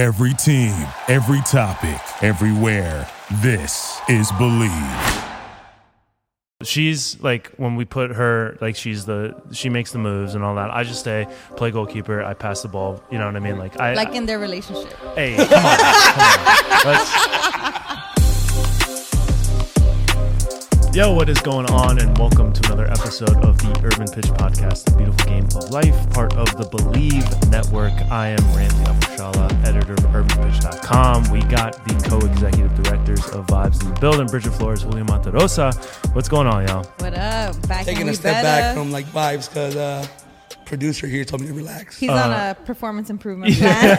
Every team, every topic, everywhere. This is Bleav. She's like when we put her like she's the she makes the moves and all that. I just stay play goalkeeper. I pass the ball. You know what I mean? Like I Like in their relationship. hey come on, come on. Let's- Yo, what is going on? And welcome to another episode of the Urban Pitch Podcast, the beautiful game of life, part of the Bleav Network. I am Ramsey Abushahla, editor of UrbanPitch.com. We got the co-executive directors of Vibes in the building, Brigitte Flores, Julio Monterroza. What's going on, y'all? What up? Back taking a step better. back from like vibes because uh, producer here told me to relax. He's on a performance improvement plan.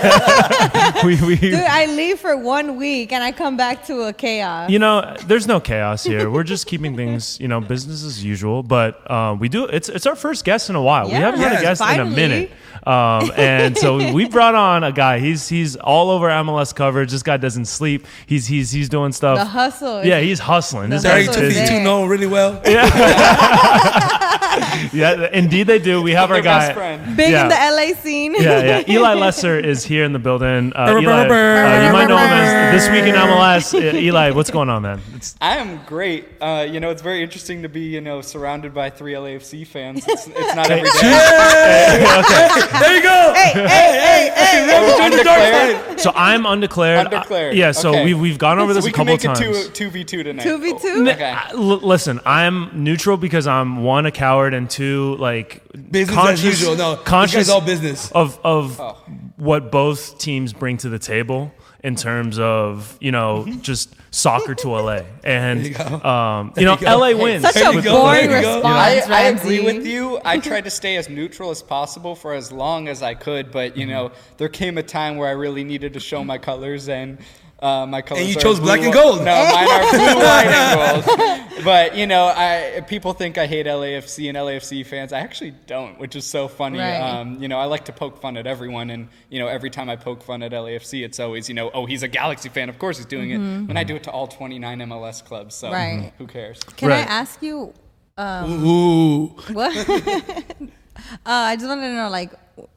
we, we, Dude, I leave for one week and I come back to a chaos. You know, there's no chaos here. We're just keeping things, you know, business as usual. But um, we do. It's it's our first guest in a while. we haven't had a Yes, guest in a minute. Um, and so we brought on a guy. He's he's all over MLS coverage. This guy doesn't sleep. He's he's he's doing stuff. The hustle Yeah, he's hustling. This The Sorry, hustle to is busy. you know really well. Yeah, yeah, indeed they do. We have our guy. Big yeah. in the LA scene. Yeah, yeah. Eli Lesser is here in the building. Uh, Brr, Eli, brr, brr. uh, you might know him as this week in MLS. Uh, Eli, what's going on, man? It's, I am great. Uh, you know, it's very interesting to be, you know, surrounded by three LAFC fans. It's, it's not every day. There you go. Hey, hey, hey, hey. Oh, Join the dark undeclared? side. so I'm undeclared. Undeclared. Uh, yeah, so Okay. we've we've gone over So this we a couple can make times. it two, 2v2 tonight. 2v2? Okay. I- l- listen, I'm neutral because I'm one a coward and two like Business conscious, as usual. No, this conscious all business. of of Oh. what both teams bring to the table in terms of you know mm-hmm. just soccer to LA and you um, you know you. LA wins. Such There a you boring there you go. response, I, I Ramsey. agree with you. I tried to stay as neutral as possible for as long as I could, but you mm-hmm. know, there came a time where I really needed to show mm-hmm. my colors, and uh, my colors. And you chose blue- black and gold. No, mine are blue, white, and gold. But you know, I people think I hate LAFC and LAFC fans. I actually don't, which is so funny. Right. Um, you know, I like to poke fun at everyone, and you know, every time I poke fun at LAFC, it's always you know, oh, he's a Galaxy fan. Of course, he's doing it, and I do it to all 29 MLS clubs. So Right. who cares? Can I ask you Ooh. what? uh, I just wanted to know, like,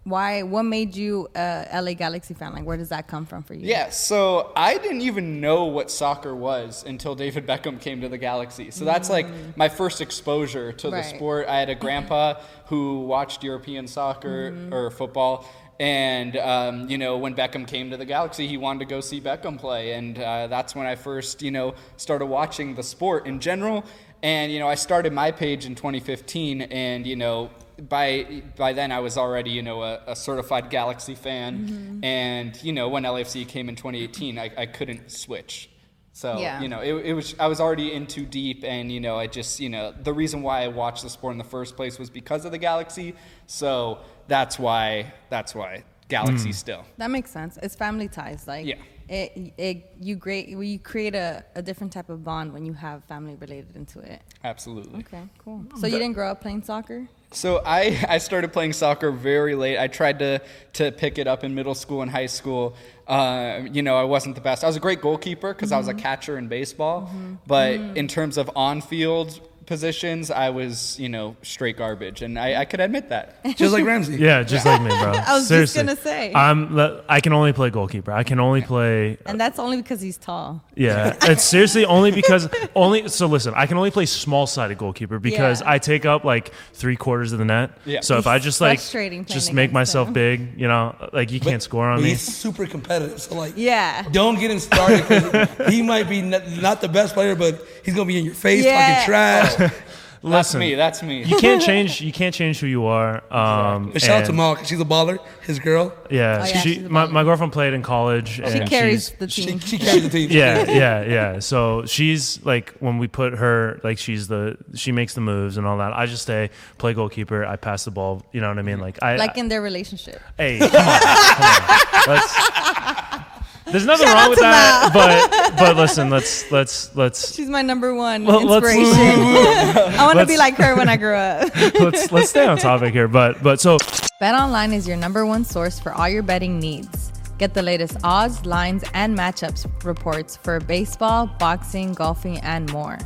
why? What made you a LA Galaxy fan? Like, where does that come from for you? Yeah, so I didn't even know what soccer was until David Beckham came to the Galaxy. So that's like my first exposure to the sport. I had a grandpa who watched European soccer or football. And, um, you know, when Beckham came to the Galaxy, he wanted to go see Beckham play. And uh, that's when I first, you know, started watching the sport in general. And, you know, I started my page in 2015. And, you know, by by then I was already you know a, a certified Galaxy fan, mm-hmm. and you know when LAFC came in 2018, I, I couldn't switch. So Yeah. you know it, it was I was already in too deep, and you know I just you know the reason why I watched the sport in the first place was because of the Galaxy. So that's why that's why Galaxy mm. still. That makes sense. It's family ties. Like, Yeah. It, it you great you create a, a different type of bond when you have family related into it. Absolutely. Okay, cool. So you didn't grow up playing soccer? So I, I started playing soccer very late. I tried to, to pick it up in middle school and high school. Uh, you know, I wasn't the best. I was a great goalkeeper because I was a mm-hmm. catcher in baseball. Mm-hmm. But mm-hmm. in terms of on field positions, I was, you know, straight garbage. And I, I could admit that. Just like Ramsey. Yeah, just like me, bro. I was just gonna say. I'm. I can only play goalkeeper. I can only play. Uh, and that's only because he's tall. Yeah, it's seriously only because only. So listen, I can only play small sided goalkeeper because Yeah. I take up like three quarters of the net. Yeah. So if I just like just make myself him. big, you know, like you can't score on But me. he's super competitive. So like, Yeah. don't get him started. 'cause he might be not, not the best player, but he's gonna be in your face Yeah. talking trash. That's Listen, me. That's me. you can't change. You can't change who you are. Um, But shout out to and- Mal, 'cause she's a baller. His girl, Yeah, Oh, yeah, she. My, my girlfriend played in college. She and carries she's- the she, team. she carries the team. yeah, yeah, yeah. So she's like when we put her like she's the she makes the moves and all that. I just stay play goalkeeper. I pass the ball. You know what I mean? Like I like in their relationship. hey, come on, come on. Let's. There's nothing Shout wrong with that, but but listen, let's let's let's She's my number one Well, inspiration. I want to be like her when I grow up. let's let's stay on topic here. But but so BetOnline is your number one source for all your betting needs. Get the latest odds, lines, and matchups reports for baseball, boxing, golfing, and more.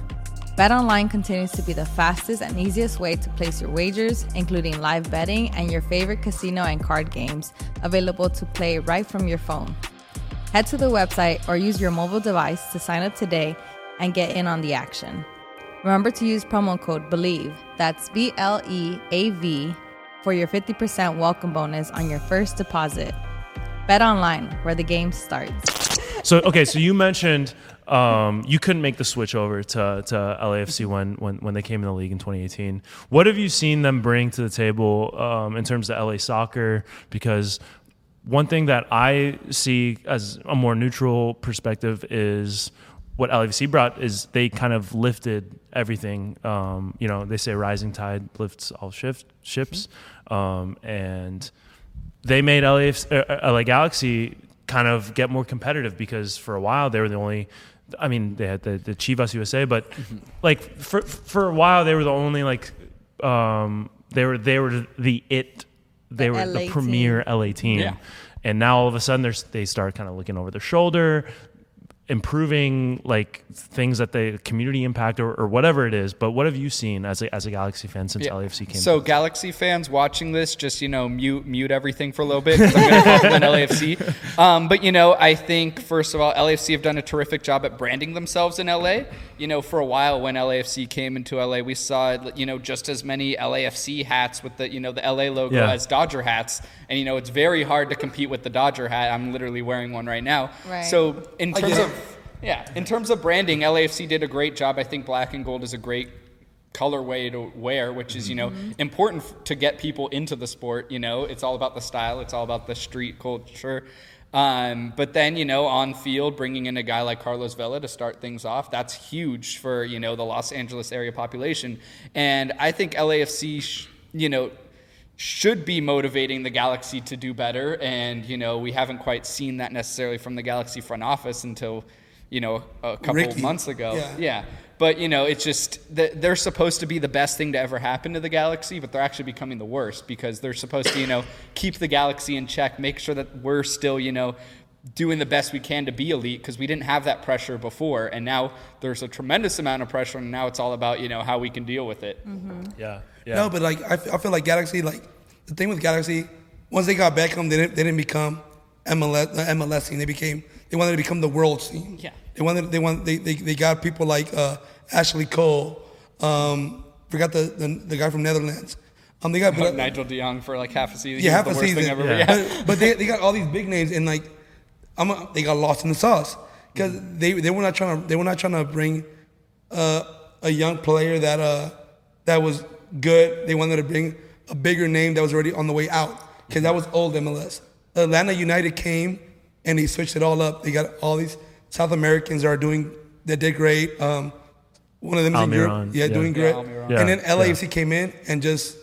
BetOnline continues to be the fastest and easiest way to place your wagers, including live betting and your favorite casino and card games, available to play right from your phone. Head to the website or use your mobile device to sign up today and get in on the action. Remember to use promo code BLEAV, that's B L E A V, for your 50% welcome bonus on your first deposit. BetOnline, where the game starts. So okay, so you mentioned um, you couldn't make the switch over to, to LAFC when, when when they came in the league in 2018. What have you seen them bring to the table um, in terms of LA soccer? Because one thing that I see as a more neutral perspective is what LAFC brought is they kind of lifted everything. Um, you know, they say rising tide lifts all shift, ships, um, and they made LAFC, uh, LA Galaxy kind of get more competitive because for a while they were the only. I mean, they had the, the Chivas USA, but like for for a while they were the only like um, they were they were the it they The were LA the team. premier LA team. Yeah. And now all of a sudden they start kind of looking over their shoulder, improving like things that the community impact or, or whatever it is. But what have you seen as a, as a Galaxy fan since Yeah. LAFC came? So Galaxy fans watching this, just you know, mute mute everything for a little bit because I'm going to talk LAFC. Um, but you know, I think first of all, LAFC have done a terrific job at branding themselves in LA. You know, for a while when LAFC came into LA, we saw you know just as many LAFC hats with the you know the LA logo Yeah. as Dodger hats, and you know it's very hard to compete with the Dodger hat. I'm literally wearing one right now. Right. So in terms get of yeah, in terms of branding, LAFC did a great job. I think black and gold is a great colorway to wear, which is you know important to get people into the sport. You know, it's all about the style. It's all about the street culture. Um, but then you know, on field, bringing in a guy like Carlos Vela to start things off, that's huge for you know the Los Angeles area population. And I think LAFC, sh- you know, should be motivating the Galaxy to do better. And, you know, we haven't quite seen that necessarily from the Galaxy front office until, you know, a couple Ricky. months ago. Yeah. But, you know, it's just, that they're supposed to be the best thing to ever happen to the Galaxy, but they're actually becoming the worst because they're supposed to, you know, keep the Galaxy in check, make sure that we're still, you know, doing the best we can to be elite because we didn't have that pressure before. And now there's a tremendous amount of pressure, and now it's all about, you know, how we can deal with it. yeah, yeah. No, but like I, f- I feel like Galaxy, like the thing with Galaxy, once they got Beckham, they didn't, they didn't become MLS, the MLS team. They became they wanted to become the world team. Yeah. They wanted they want they, they, they got people like uh, Ashley Cole. Um, forgot the, the the guy from Netherlands. Um, they got Like Nigel De Jong for like half a season. yeah, half the a worst season. Thing ever. Yeah. Yeah. But, but they, they got all these big names and like, I'm a, they got lost in the sauce because they, they were not trying to they were not trying to bring uh, a young player that uh that was good. They wanted to bring a bigger name that was already on the way out because that was old MLS. Atlanta United came and they switched it all up. They got all these South Americans that are doing that did great. Um, one of them is in Europe, Almiron, yeah, yeah. doing great. Yeah, and then yeah. LAFC came in and just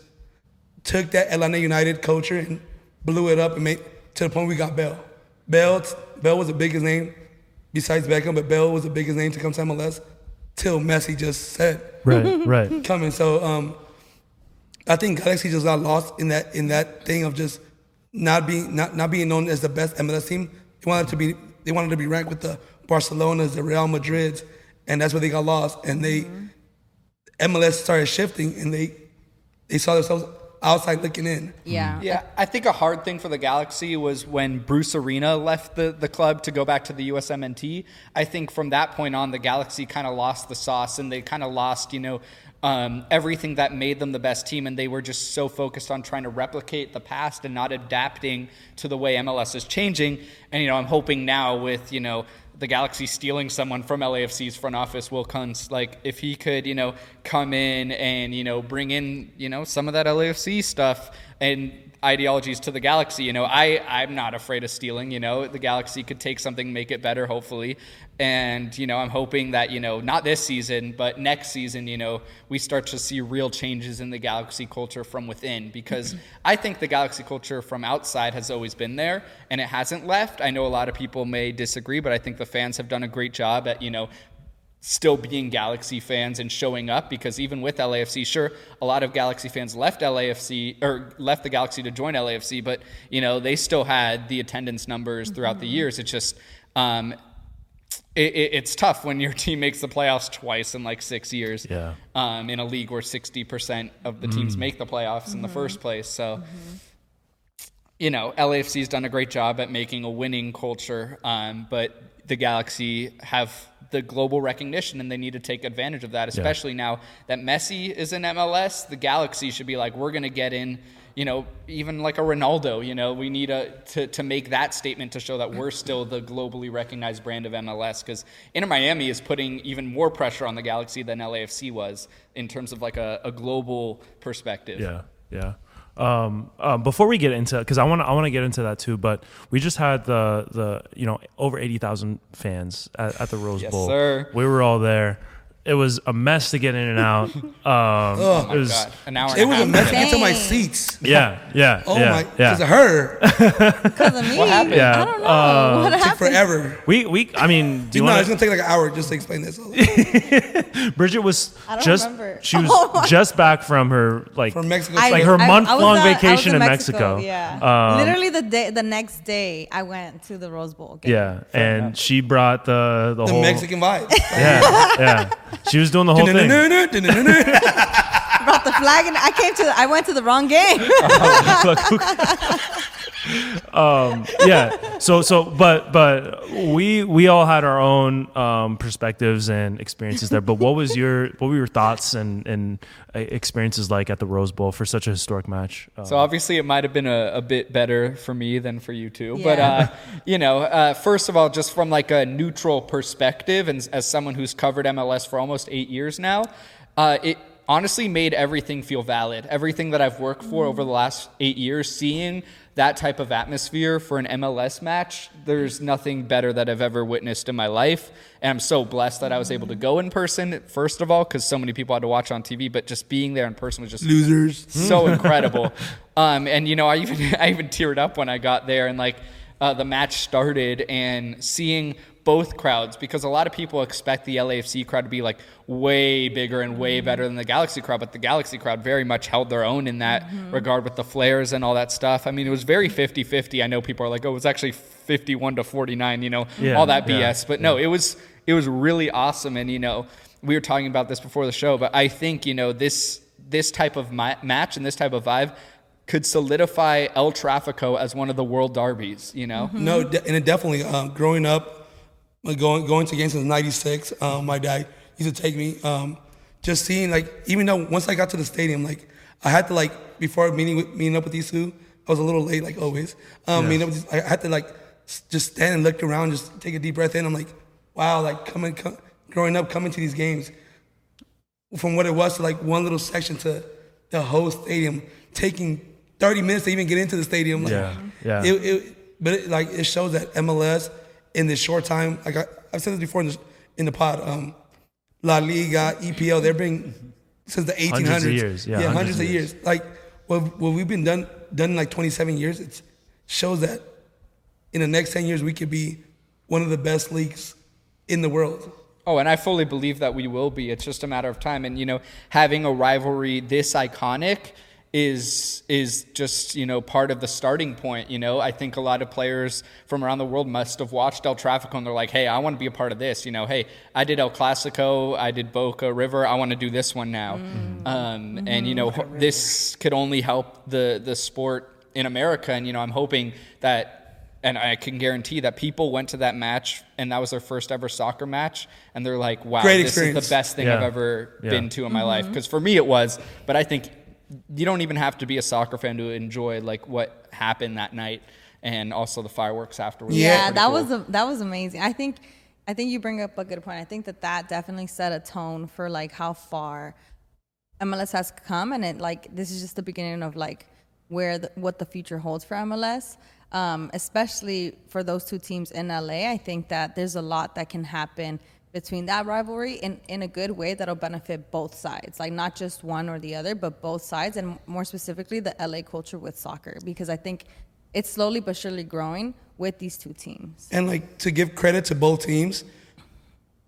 took that Atlanta United culture and blew it up and made to the point we got Bale. Bale, Bale was the biggest name besides Beckham, but Bale was the biggest name to come to MLS till Messi just said right, right. coming. So um, I think Galaxy just got lost in that in that thing of just not being not, not being known as the best MLS team. They wanted to be they wanted to be ranked with the Barcelonas, the Real Madrids, and that's where they got lost. And they MLS started shifting, and they they saw themselves outside looking in. Yeah. Yeah, I think a hard thing for the Galaxy was when Bruce Arena left the, the club to go back to the USMNT. I think from that point on, the Galaxy kind of lost the sauce and they kind of lost, you know, um, everything that made them the best team. And they were just so focused on trying to replicate the past and not adapting to the way MLS is changing. And, you know, I'm hoping now with, you know, the Galaxy stealing someone from LAFC's front office, Will Kuntz, like if he could, you know, come in and, you know, bring in, you know, some of that LAFC stuff and ideologies to the Galaxy, you know, I, I'm not afraid of stealing, you know, the Galaxy could take something, make it better, hopefully. And, you know, I'm hoping that, you know, not this season, but next season, you know, we start to see real changes in the Galaxy culture from within because I think the Galaxy culture from outside has always been there and it hasn't left. I know a lot of people may disagree, but I think the fans have done a great job at, you know, still being Galaxy fans and showing up because even with LAFC, sure, a lot of Galaxy fans left LAFC or left the Galaxy to join LAFC, but you know they still had the attendance numbers throughout the years. It's just um, it, it, it's tough when your team makes the playoffs twice in like six years. Yeah. Um, in a league where sixty percent of the teams make the playoffs in the first place, so. you know, LAFC's done a great job at making a winning culture, um, but the Galaxy have the global recognition and they need to take advantage of that, especially now that Messi is in MLS. The Galaxy should be like, we're going to get in, you know, even like a Ronaldo, you know, we need a, to, to make that statement to show that we're still the globally recognized brand of MLS because Inter Miami is putting even more pressure on the Galaxy than LAFC was in terms of like a, a global perspective. Yeah, yeah. Um, um, before we get into, because I want to, I want to get into that too. But we just had the the you know over eighty thousand fans at, at the Rose Yes, Bowl. sir. We were all there. It was a mess to get in and out. Um, Oh, it was, God, an hour and It a was half. a mess to get to my seats. yeah, yeah, Oh yeah, my, yeah. because of her, Because of me. What happened? Yeah, I don't know. uh, what took happened? forever. We we I mean, do you no, want it's gonna take like an hour just to explain this. Brigitte was I don't just remember. she was Oh just back from her like From Mexico, I- like her I- month I long at- I was vacation in Mexico. Yeah, Um, literally the day, the next day, I went to the Rose Bowl. Game. yeah, and she brought the the, the whole Mexican vibe. yeah yeah. She was doing the whole thing. brought the flag, and I came to. I went to the wrong game. Oh, um, yeah. So so but but we we all had our own um, perspectives and experiences there. But what was your what were your thoughts and and uh, experiences like at the Rose Bowl for such a historic match? Uh, So obviously, it might have been a, a bit better for me than for you two. But uh, you know, uh, first of all, just from like a neutral perspective, and as someone who's covered MLS for almost eight years now, uh, it honestly made everything feel valid. Everything that I've worked for over the last eight years, seeing that type of atmosphere for an MLS match, there's nothing better that I've ever witnessed in my life. And I'm so blessed that I was able to go in person, first of all, because so many people had to watch on TV, but just being there in person was just Losers. so incredible. Um, and you know, I even I even teared up when I got there and like uh, the match started and seeing both crowds because a lot of people expect the LAFC crowd to be like way bigger and way mm-hmm. better than the Galaxy crowd, but the Galaxy crowd very much held their own in that mm-hmm. regard with the flares and all that stuff. I mean, it was very 50-50. I know people are like, "Oh, it was actually 51 to 49," you know, Yeah, all that yeah, BS. But no, it was it was really awesome and you know, we were talking about this before the show, but I think, you know, this this type of ma- match and this type of vibe could solidify El Trafico as one of the world derbies, you know? Mm-hmm. No, de- and it definitely. Um, growing up, like, going going to games since '96, um, my dad used to take me. Um, just seeing like, even though once I got to the stadium, like I had to like before meeting with, meeting up with these two, I was a little late, like always. Um, meeting up with these, I had to like just stand and look around, just take a deep breath in. I'm like, wow, like coming, come, growing up, coming to these games, from what it was to like one little section to the whole stadium, taking 30 minutes to even get into the stadium. Like, Yeah, yeah. It, it, but it, like it shows that MLS in this short time, like I, I've said this before in the, in the pod, um, La Liga, EPL, they've been since the 1800s. Hundreds of years, yeah, hundreds, hundreds of of years. Like what, what we've been done done in like 27 years, it shows that in the next 10 years we could be one of the best leagues in the world. Oh, and I fully believe that we will be. It's just a matter of time. And, you know, having a rivalry this iconic is is just you know part of the starting point you know i think a lot of players from around the world must have watched el trafico and they're like hey i want to be a part of this you know hey i did el clasico i did boca river i want to do this one now mm. um, mm-hmm. and you know ho- this could only help the the sport in america and you know i'm hoping that and I can guarantee that people went to that match and that was their first ever soccer match and they're like, wow, Great this experience. is the best thing Yeah. I've ever Yeah. been to in my mm-hmm. life. Because for me it was, but I think you don't even have to be a soccer fan to enjoy like what happened that night and also the fireworks afterwards. Yeah. Yeah, that cool. was a, that was amazing. I think I think you bring up a good point. I think that that definitely set a tone for like how far MLS has come, and it like this is just the beginning of like where the, what the future holds for MLS. Um, especially for those two teams in LA, I think that there's a lot that can happen between that rivalry in, in a good way that'll benefit both sides, like not just one or the other, but both sides, and more specifically the LA culture with soccer, because I think it's slowly but surely growing with these two teams. And like to give credit to both teams,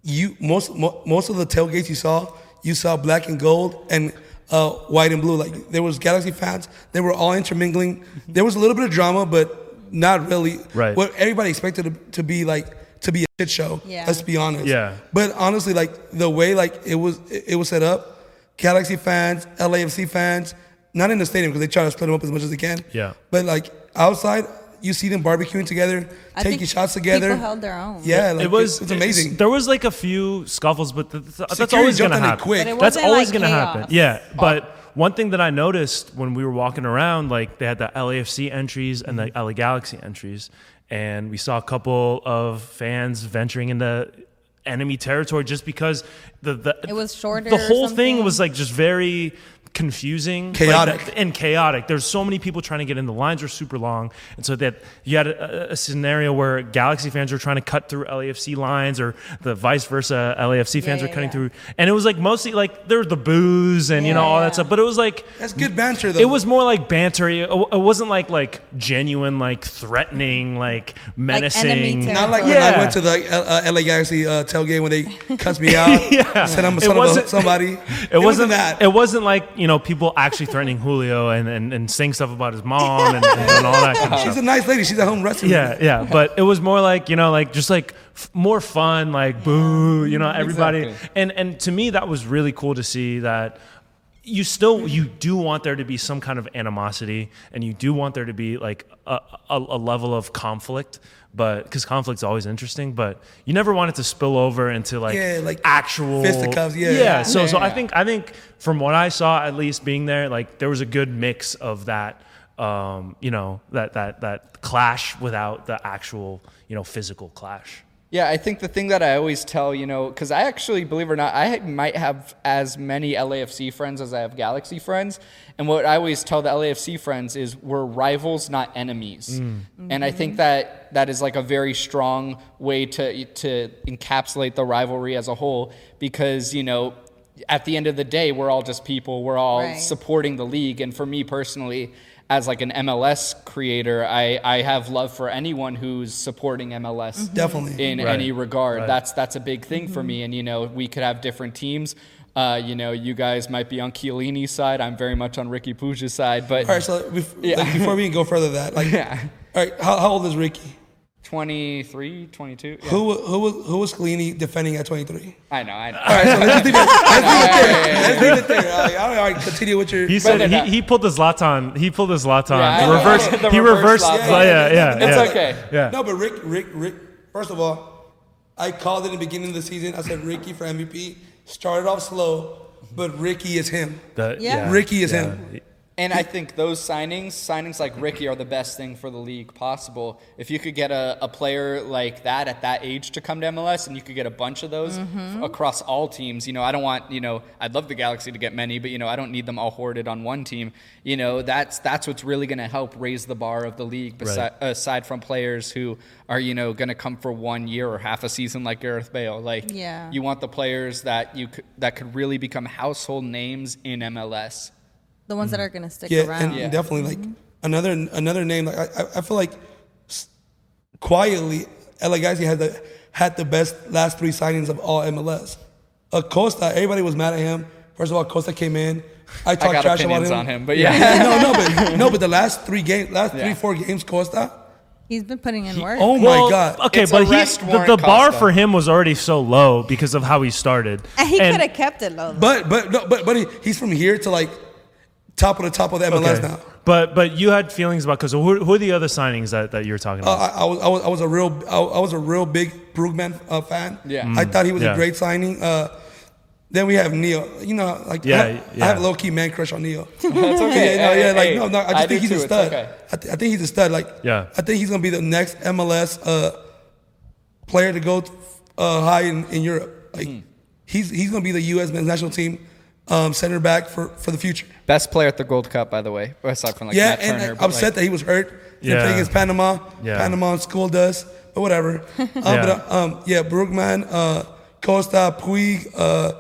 you most mo, most of the tailgates you saw, you saw black and gold and uh, white and blue. Like there was Galaxy fans, they were all intermingling. There was a little bit of drama, but not really. Right. What everybody expected it to be like to be a shit show. Yeah. Let's be honest. Yeah. But honestly, like the way like it was it was set up, Galaxy fans, LAFC fans, not in the stadium because they try to split them up as much as they can. Yeah. But like outside, you see them barbecuing together, I taking think shots together. People held their own. Yeah, like, it was it's amazing. There was like a few scuffles, but th- th- that's always going to happen. quick. That's always like, going to happen. Yeah, but one thing that I noticed when we were walking around, like they had the LAFC entries and the LA Galaxy entries, and we saw a couple of fans venturing into enemy territory just because the the It was shorter The whole thing was like just very confusing, Chaotic. that- and chaotic. There's so many people trying to get in. The lines are super long, and so that you had a, a scenario where Galaxy fans were trying to cut through LAFC lines, or the vice versa. LAFC fans Yeah, were yeah, cutting yeah. through, and it was like mostly like there was the booze and you know all yeah. that stuff. But it was like That's good banter though. it was more like banter. It, it wasn't like like genuine, like threatening, like menacing. enemy not like when I went to the uh, LA Galaxy uh, tailgate when they cussed me out. Yeah. Said I'm a It son of wasn't- a, somebody. It, wasn't that. It wasn't like you know people actually threatening Julio and, and, and saying stuff about his mom and, and doing all that kind of stuff. She's a nice lady. She's at home wrestling. Yeah, yeah, but it was more like you know, like just like f- more fun, like boo, you know, everybody, Exactly. and and to me that was really cool to see that you still you do want there to be some kind of animosity, and you do want there to be like a, a, a level of conflict, but because conflict's always interesting, but you never want it to spill over into like Yeah, like actual fisticuffs, yeah. yeah. So so I think I think from what I saw, at least being there, like there was a good mix of that um, you know, that that that clash without the actual, you know, physical clash. Yeah, I think the thing that I always tell, you know, because I actually, believe it or not, I might have as many LAFC friends as I have Galaxy friends. And what I always tell the LAFC friends is we're rivals, not enemies. Mm. And I think that that is like a very strong way to, to encapsulate the rivalry as a whole because, you know, at the end of the day, we're all just people. We're all Right. supporting the league. And for me personally, as like an MLS creator, I, I have love for anyone who's supporting MLS Definitely. in Right. any regard. Right. That's that's a big thing for me. And you know, we could have different teams. Uh, you know, you guys might be on Chiellini's side. I'm very much on Riqui Puig's side. But All right, so bef- Yeah. like, before we go further, that like, Yeah. all right, how, how old is Ricky? 23, 22. Yeah. Who who was who was Chiellini defending at 23? I know, I know. All right, so let's just leave it, let's leave it there. Let's leave it there. All right, all right, all right, continue with your. He said then, he, he pulled his Zlatan. He pulled his Zlatan. Yeah, the reverse. The he reverse reversed. Zlatan. Yeah, yeah, yeah. It's okay. Yeah. No, but Rick, Rick, Rick. First of all, I called it in the beginning of the season. I said Ricky for MVP. Started off slow, but Ricky is him. The- Yeah. Ricky is yeah. him. And I think those signings, signings like Ricky, are the best thing for the league possible. If you could get a, a player like that at that age to come to MLS, and you could get a bunch of those f- across all teams, you know, I don't want, you know, I'd love the Galaxy to get many, but you know, I don't need them all hoarded on one team. You know, that's that's what's really going to help raise the bar of the league. Besi- Right. aside from players who are, you know, going to come for one year or half a season like Gareth Bale, like Yeah. you want the players that you could, that could really become household names in MLS. The ones that mm. are gonna stick Yeah, around. and Yeah. definitely like mm-hmm. another another name. Like I, I- I feel like s- quietly, LA Galaxy had the had the best last three signings of all MLS. Acosta, everybody was mad at him. First of all, Costa came in. I talked got trash about opinions him on him, but yeah. no, no, but no, but the last three games, last Yeah. three four games, Costa. He's been putting in work. Oh Well, my God! Okay, It's but he, rest the, warrant, the bar Costa. for him was already so low because of how he started. and he And- could have kept it low. But but no, but but he, he's from here to like top of the top of the MLS Okay. now. But but you had feelings about because who, who are the other signings that, that you're talking Uh, about? I, I was I was I was a real I, I was a real big Brugman uh, fan. Yeah. I thought he was Yeah. a great signing. Uh, then we have Neal. You know, like Yeah, I, have, yeah. I have a low key man crush on Neal. That's okay. yeah, no, yeah, like hey, no, no. I just I think he's a too. It's stud. okay. I, th- I think he's a stud. Like Yeah. I think he's gonna be the next MLS uh, player to go uh, high in, in Europe. Like Hmm. he's he's gonna be the U.S. men's national team um, center back for, for the future. Best player at the Gold Cup, by the way. Aside from like yeah, Matt and Turner, I'm upset like, that he was hurt. He Yeah. played against Panama. Yeah. Panama schooled us, but whatever. Um, But uh, um, yeah, Brugman, uh, Costa, Puig, uh,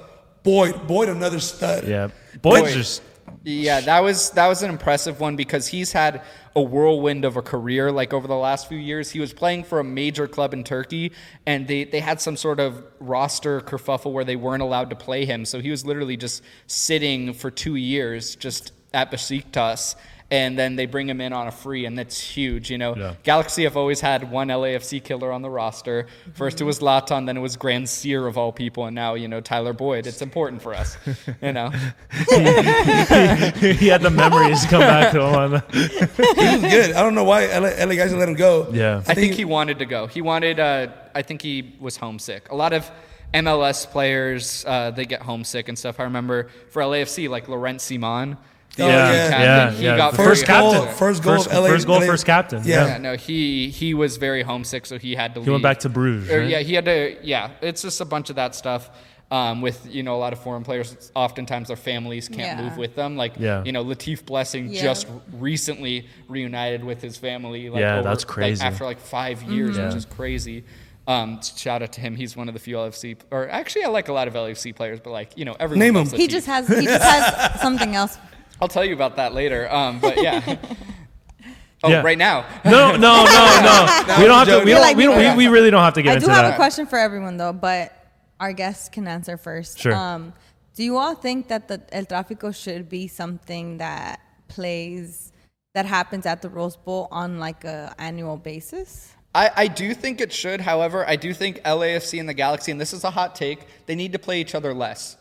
Boyd, Boyd, another stud. yeah, Boyd's Boyd. just Yeah, that was that was an impressive one because he's had a whirlwind of a career like over the last few years. He was playing for a major club in Turkey and they, they had some sort of roster kerfuffle where they weren't allowed to play him. So he was literally just sitting for two years just at Besiktas. And then they bring him in on a free, and that's huge. You know, Yeah. Galaxy have always had one LAFC killer on the roster. First it was Laton, then it was Grandsir of all people, and now you know Tyler Boyd. It's important for us. You know, he had the memories come back to him. He was good. I don't know why LA, LA guys let him go. Yeah. I think he wanted to go. He wanted. Uh, I think he was homesick. A lot of MLS players uh, they get homesick and stuff. I remember for LAFC like Laurent Ciman. The Oh, yeah. captain, yeah, he yeah. got The very first goal, captain. first goal First- of LA. first goal, LA first captain. Yeah. Yeah, no, he he was very homesick, so he had to. He went back to Bruges, Or, right? Yeah, he had to. Yeah, it's just a bunch of that stuff. Um, with you know a lot of foreign players, oftentimes their families can't Yeah. move with them. Like Yeah. you know Latif Blessing Yeah. just recently reunited with his family. Like, Yeah, over, that's like, crazy. after like five years, Yeah. which is crazy. Um, shout out to him. He's one of the few LFC, or actually I like a lot of LFC players, but like you know everyone. Name him. He just has he just has something else. I'll tell you about that later. Um, but yeah. oh, Yeah. right now. No, no, no, no. we don't have to. We don't. like, We, don't we- we, we really don't have to get I into that. I do have that. a question for everyone though, but our guests can answer first. Sure. Um, do you all think that the El Tráfico should be something that plays that happens at the Rose Bowl on like a annual basis? I, I do think it should. However, I do think LAFC and the Galaxy, and this is a hot take, they need to play each other less.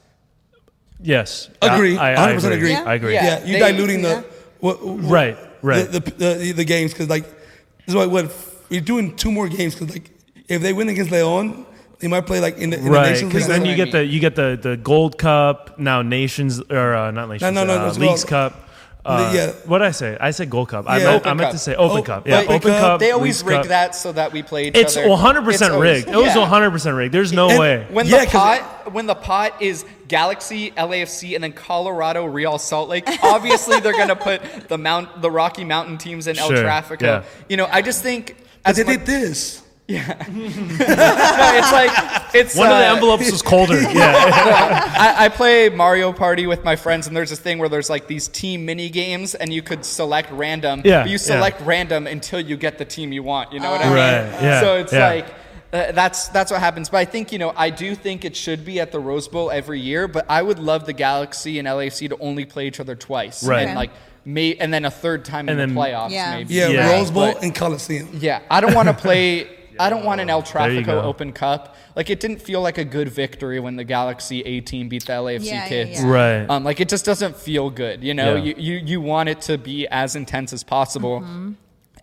Yes. Agree. I, I 100% agree. Yeah. I agree. Yeah. Yeah, you they- diluting yeah. the what, what- Right, right. the the, the, the games because like this is why what you're doing two more games because like if they win against Leon, they might play like in the, in the Right, Nations because League. then what you I get the you get the the Gold Cup now Nations or uh, not Nations no, no, uh, it's Leagues Cup. Uh, yeah. What did I say? I said Gold Cup. I Yeah. meant, I meant Cup. to say Open Oh, Cup. Yeah, Open Open Cup. Cup. They always rig that so that we play each It's other. 100 It's percent always- rigged. It was yeah. 100 percent rigged. There's no And way. When Yeah, the 'cause pot when the pot is Galaxy, LAFC, and then Colorado, Real Salt Lake, obviously they're gonna put the mount the Rocky Mountain teams in El Sure, Tráfico. yeah. You know, I just think as they much- did this. no, it's like it's One of the uh, envelopes was colder. Yeah. I, I play Mario Party with my friends, and there's this thing where there's like these team mini games, and you could select random. Yeah, But you yeah. select random until you get the team you want. You know what I mean? Right, yeah, So it's yeah. like. Uh, that's that's what happens, but I think you know I do think it should be at the Rose Bowl every year. But I would love the Galaxy and LAFC to only play each other twice, Right. And Okay. like may and then a third time in And the playoffs, Yeah. maybe. Yeah, Yeah. Rose Bowl But- and Coliseum. yeah, I don't want to play. I don't want an El Tráfico. Open Cup. Like it didn't feel like a good victory when the Galaxy A team beat the LAFC Yeah, yeah, kids. yeah. Right. Um, like it just doesn't feel good. You know, Yeah. you, you you want it to be as intense as possible, Mm-hmm.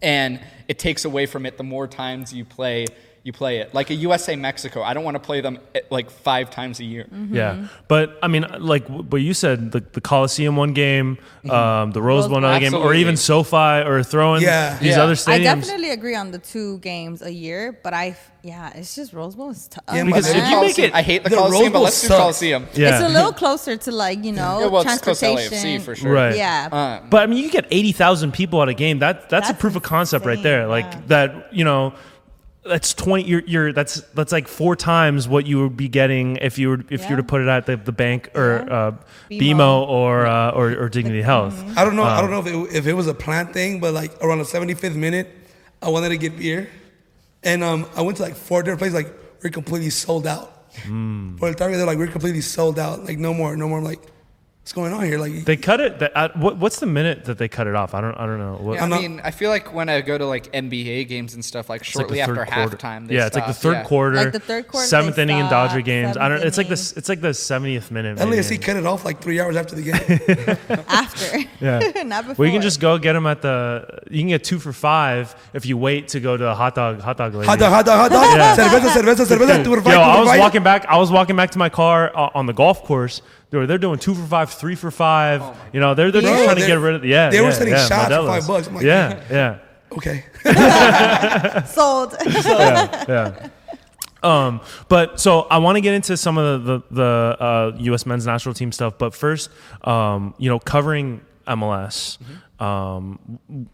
and it takes away from it the more times you play. You play it like a USA Mexico. I don't want to play them eh, like five times a year. Mm-hmm. Yeah, but I mean, like what you said, the, the Coliseum one game, um, the Rose Rose Bowl another game, or even SoFi, or throwing Yeah. these Yeah. other stadiums. I definitely agree on the two games a year, but I yeah, it's just Rose Bowl is tough. Yeah, Because if you make it- I hate the, the Coliseum, but let's do sucks. Coliseum. yeah. It's a little closer to like you know Yeah, well, it's close to transportation. LAFC for sure. Right. Yeah, Um, But I mean, you get eighty thousand people at a game. That that's, a That's proof of concept right there. Like yeah. that, you know, that's twenty. You're, you're that's that's like four times what you would be getting if you were if you were to put it at the, the bank or Yeah. uh, BMO. BMO or, uh, or or Dignity Health. I don't know. Uh, I don't know if it, if it was a planned thing, but like around the 75th minute, I wanted to get beer, and um, I went to like four different places. Like we're completely sold out. Hmm. For the target, they're like we're completely sold out. Like no more, no more. I'm like, what's going on here? Like They cut it. That, uh, what, what's the minute that they cut it off? I don't. I don't know. What, Yeah, I I'm not- mean, I feel like when I go to like NBA games and stuff, like It's like shortly after quarter. halftime, they yeah, it's like the stop. third Yeah. quarter, Like the third quarter, seventh they inning in stop, Dodger games. I don't. seventh It's like inning. this. It's like the seventieth minute. maybe. LAFC cut it off like three hours after the game. after. Yeah. Not before. Well, you can just go get them at the. You can get two for five if you wait to go to a hot dog hot dog lady. hot dog, hot dog, hot dog. Cerveza, cerveza, cerveza. two for five, Yo, I was walking back. I was walking back to my car uh, on the golf course. They were, they're doing two for five, three for five. you know, they're they're just Bro, trying to get rid of. Yeah, they were yeah, selling yeah, shots for five bucks. I'm like- yeah, yeah. Okay. sold. yeah, yeah. Um, but so I want to get into some of the the, the uh, U.S. men's national team stuff. But first, um, you know, covering MLS. Um,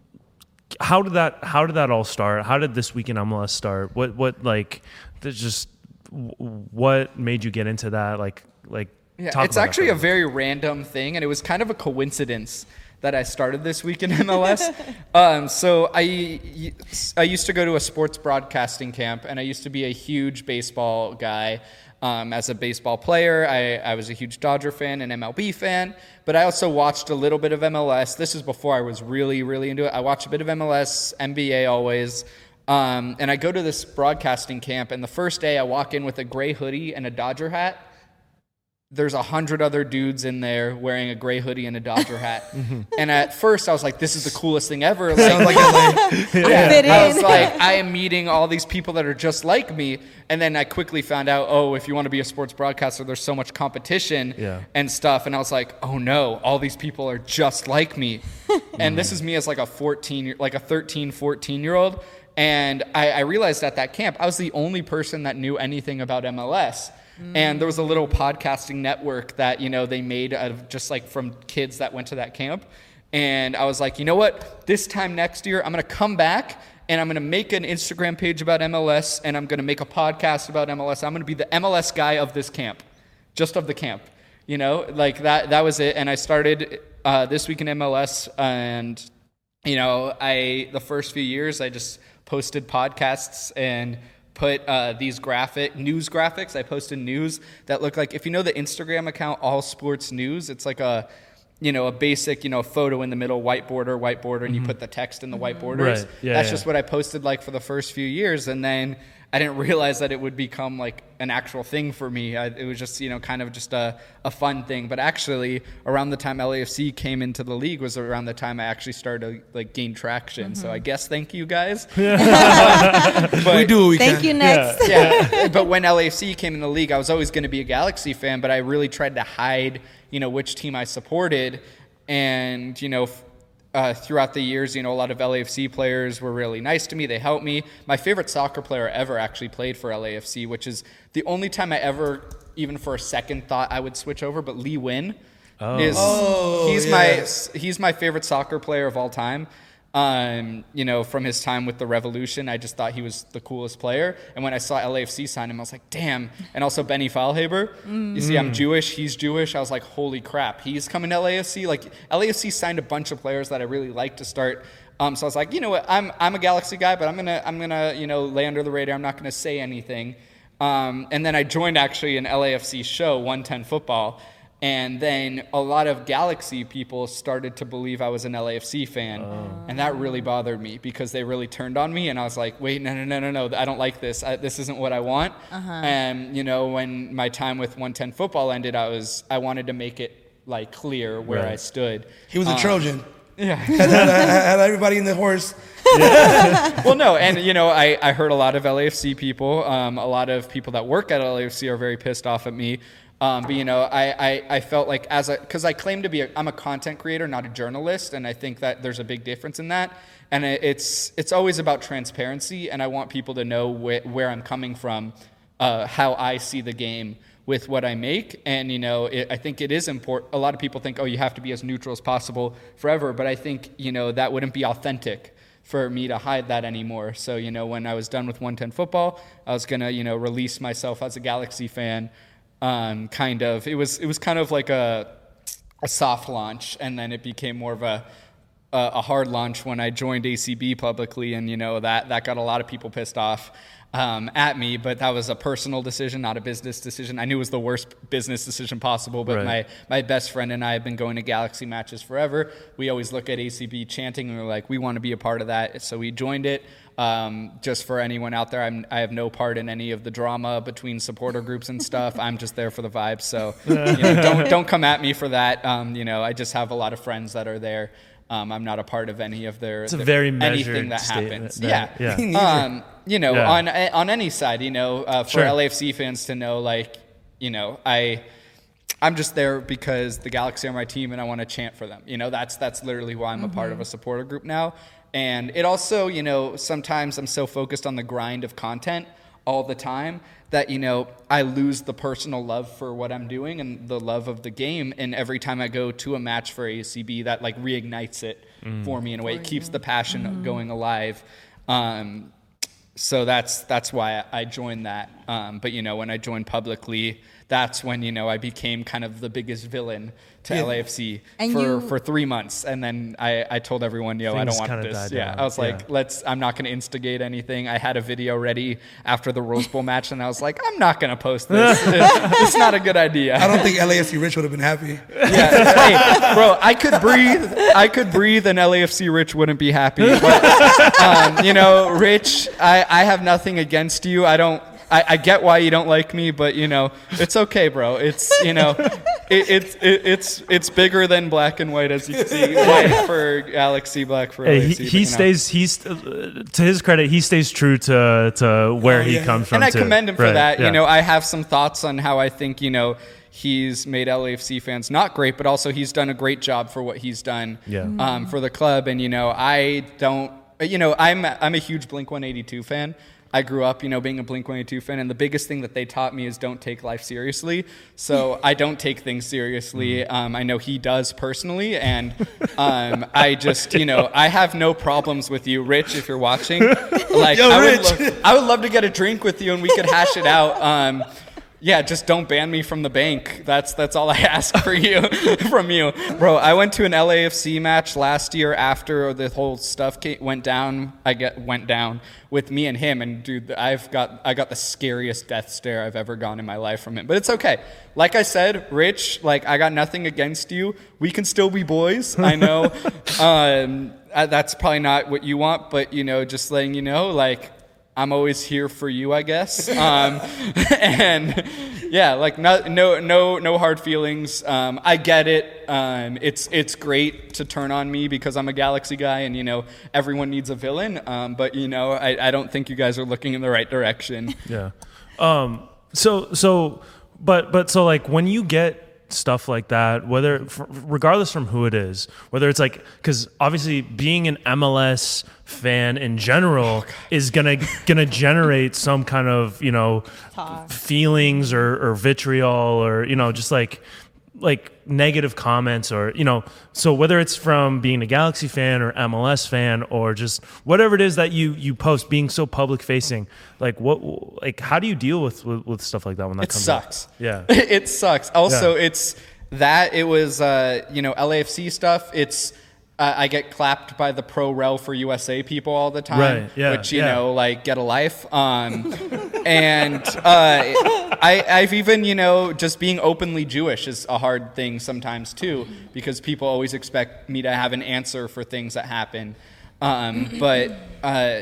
how did that How did that all start? How did this week in MLS start? What What like? There's just what made you get into that? Like like. Yeah, it's actually a very random thing, and it was kind of a coincidence that I started this week in MLS. um, so I, I used to go to a sports broadcasting camp, and I used to be a huge baseball guy. Um, as a baseball player, I, I was a huge Dodger fan and MLB fan, but I also watched a little bit of MLS. This is before I was really, really into it. I watched a bit of MLS, NBA always. Um, and I go to this broadcasting camp, and the first day I walk in with a gray hoodie and a Dodger hat there's a hundred other dudes in there wearing a gray hoodie and a Dodger hat. and at first I was like, this is the coolest thing ever. Like, Sounds like LA. yeah. fit I was like, I am meeting all these people that are just like me. And then I quickly found out, oh, if you want to be a sports broadcaster, there's so much competition Yeah. and stuff. And I was like, oh no, all these people are just like me. and this is me as like a 14, like a 13, 14 year old. And I, I realized at that camp, I was the only person that knew anything about MLS. And there was a little podcasting network that, you know, they made of just like from kids that went to that camp. And I was like, you know what? This time next year, I'm going to come back and I'm going to make an Instagram page about MLS and I'm going to make a podcast about MLS. I'm going to be the MLS guy of this camp, just of the camp. You know, like that, that was it. And I started uh, this week in MLS and you know, I the first few years I just posted podcasts and put uh, these graphic news graphics. I posted news that look like if you know the Instagram account All Sports News, it's like a you know a basic you know photo in the middle, white border, white border, and you put the text in the white borders. Right. Yeah, That's yeah. just what I posted like for the first few years, and then I didn't realize that it would become like an actual thing for me. I, it was just you know kind of just a, a fun thing. But actually, around the time LAFC came into the league was around the time I actually started to like gain traction. So I mm-hmm. guess thank you guys. but, we do what we Thank can. you. Next. yeah, but when LAFC came in the league, I was always going to be a Galaxy fan, but I really tried to hide, you know, which team I supported. And, you know, f- uh, throughout the years, you know, a lot of LAFC players were really nice to me. They helped me. My favorite soccer player ever actually played for LAFC, which is the only time I ever, even for a second, thought I would switch over. But Lee Nguyen is he's yes. my he's my favorite soccer player of all time. Um, you know, from his time with the Revolution, I just thought he was the coolest player. And when I saw LAFC sign him, I was like, damn. And also Benny Feilhaber. You see, I'm Jewish. He's Jewish. I was like, holy crap, he's coming to LAFC. Like LAFC signed a bunch of players that I really like to start. Um, so I was like, you know what, I'm I'm a Galaxy guy, but I'm gonna I'm gonna you know lay under the radar. I'm not gonna say anything. Um, and then I joined actually an LAFC show, 110 Football. And then a lot of Galaxy people started to believe I was an LAFC fan. And that really bothered me because they really turned on me. And I was like, wait, no, no, no, no, no. I don't like this. I, this isn't what I want. And, you know, when my time with 110 football ended, I was, I wanted to make it like clear where Right. I stood. He was a Trojan. Yeah. had, had, had everybody in the horse. well, no, and you know, I, I heard a lot of LAFC people, um, a lot of people that work at LAFC are very pissed off at me. Um, but you know, I, I, I felt like as a because I claim to be a, I'm a content creator, not a journalist, and I think that there's a big difference in that. And it, it's it's always about transparency, and I want people to know wh- where I'm coming from, uh, how I see the game with what I make. And, you know, it, I think it is important. A lot of people think, oh, you have to be as neutral as possible forever. But I think, you know, that wouldn't be authentic for me to hide that anymore. So, you know, when I was done with 110 football, I was going to, you know, release myself as a Galaxy fan. Um, kind of, it was, it was kind of like a, a soft launch. And then it became more of a, a hard launch when I joined ACB publicly, and you know that that got a lot of people pissed off um, at me. But that was a personal decision, not a business decision. I knew it was the worst business decision possible. But Right. my my best friend and I have been going to Galaxy matches forever. We always look at ACB chanting, and we're like, we want to be a part of that. So we joined it. Um, just for anyone out there, I'm, I have no part in any of the drama between supporter groups and stuff. I'm just there for the vibes. So you know, don't don't come at me for that. Um, you know, I just have a lot of friends that are there. Um, I'm not a part of any of their. It's a their- very anything that happens. there. yeah, Yeah. Um, you know, Yeah. on on any side, you know, uh, for Sure. LAFC fans to know, like, you know, I. I'm just there because the Galaxy are my team and I want to chant for them. You know, that's that's literally why I'm a part of a supporter group now. And it also, you know, sometimes I'm so focused on the grind of content all the time that, you know, I lose the personal love for what I'm doing and the love of the game. And every time I go to a match for ACB, that like reignites it for me in a way. It keeps the passion going alive. Um, so that's that's why I joined that. Um, but you know, when I joined publicly, that's when you know I became kind of the biggest villain to Yeah. LAFC And for you- for three months, and then I, I told everyone, yo, I don't want this. Yeah, down. I was like, let's. I'm not going to instigate anything. I had a video ready after the Rose Bowl match, and I was like, I'm not going to post this. it's, it's not a good idea. I don't think LAFC Rich would have been happy. Yeah, hey, bro, I could breathe. I could breathe, and LAFC Rich wouldn't be happy. But, um, you know, Rich, I, I have nothing against you. I don't. I, I get why you don't like me, but you know, it's okay, bro. It's you know, it, it's it, it's it's bigger than black and white, as you can see. White for Galaxy, black for Hey, LAFC. he, but, he you know. stays. He's uh, to his credit. He stays true to to where Oh, he comes from. and I too. commend him for Right, that. yeah. You know, I have some thoughts on how I think you know he's made LAFC fans not great, but also he's done a great job for what he's done Yeah. um, for the club. And you know, I don't. You know, I'm I'm a huge Blink 182 fan. I grew up, you know, being a Blink 182 fan, and the biggest thing that they taught me is don't take life seriously. So I don't take things seriously. Um, I know he does personally, and um, I just, you know, I have no problems with you, Rich, if you're watching. Like, Yo, I would Rich. love- I would love to get a drink with you and we could hash it out. Um, yeah, just don't ban me from the Banc. That's that's all I ask for you from you, bro. I went to an LAFC match last year after the whole stuff came, went down. I get went down with me and him, and dude, I've got I got the scariest death stare I've ever gone in my life from him. But it's okay. Like I said, Rich, like I got nothing against you. We can still be boys. I know. um, that's probably not what you want, but you know, just letting you know, like. I'm always here for you, I guess. Um, and yeah, like no, no, no, no hard feelings. Um, I get it. Um, it's it's great to turn on me because I'm a Galaxy guy, and you know everyone needs a villain. Um, but you know, I, I don't think you guys are looking in the right direction. Yeah. Um. So so, but but so like when you get stuff like that, whether regardless from who it is, whether it's like because obviously being an MLS fan in general oh, is gonna gonna generate some kind of you know Talk. feelings or, or vitriol or you know just like like negative comments or you know so whether it's from being a galaxy fan or mls fan or just whatever it is that you you post being so public facing like what like how do you deal with with, with stuff like that when that It comes up? sucks. yeah it sucks. Also, Yeah. it's that it was uh, you know LAFC stuff. It's uh, I get clapped by the pro rel for USA people all the time, Right, yeah, which you yeah. know like get a life. Um, and uh, I, I've even you know just being openly Jewish is a hard thing sometimes too because people always expect me to have an answer for things that happen. Um, but uh,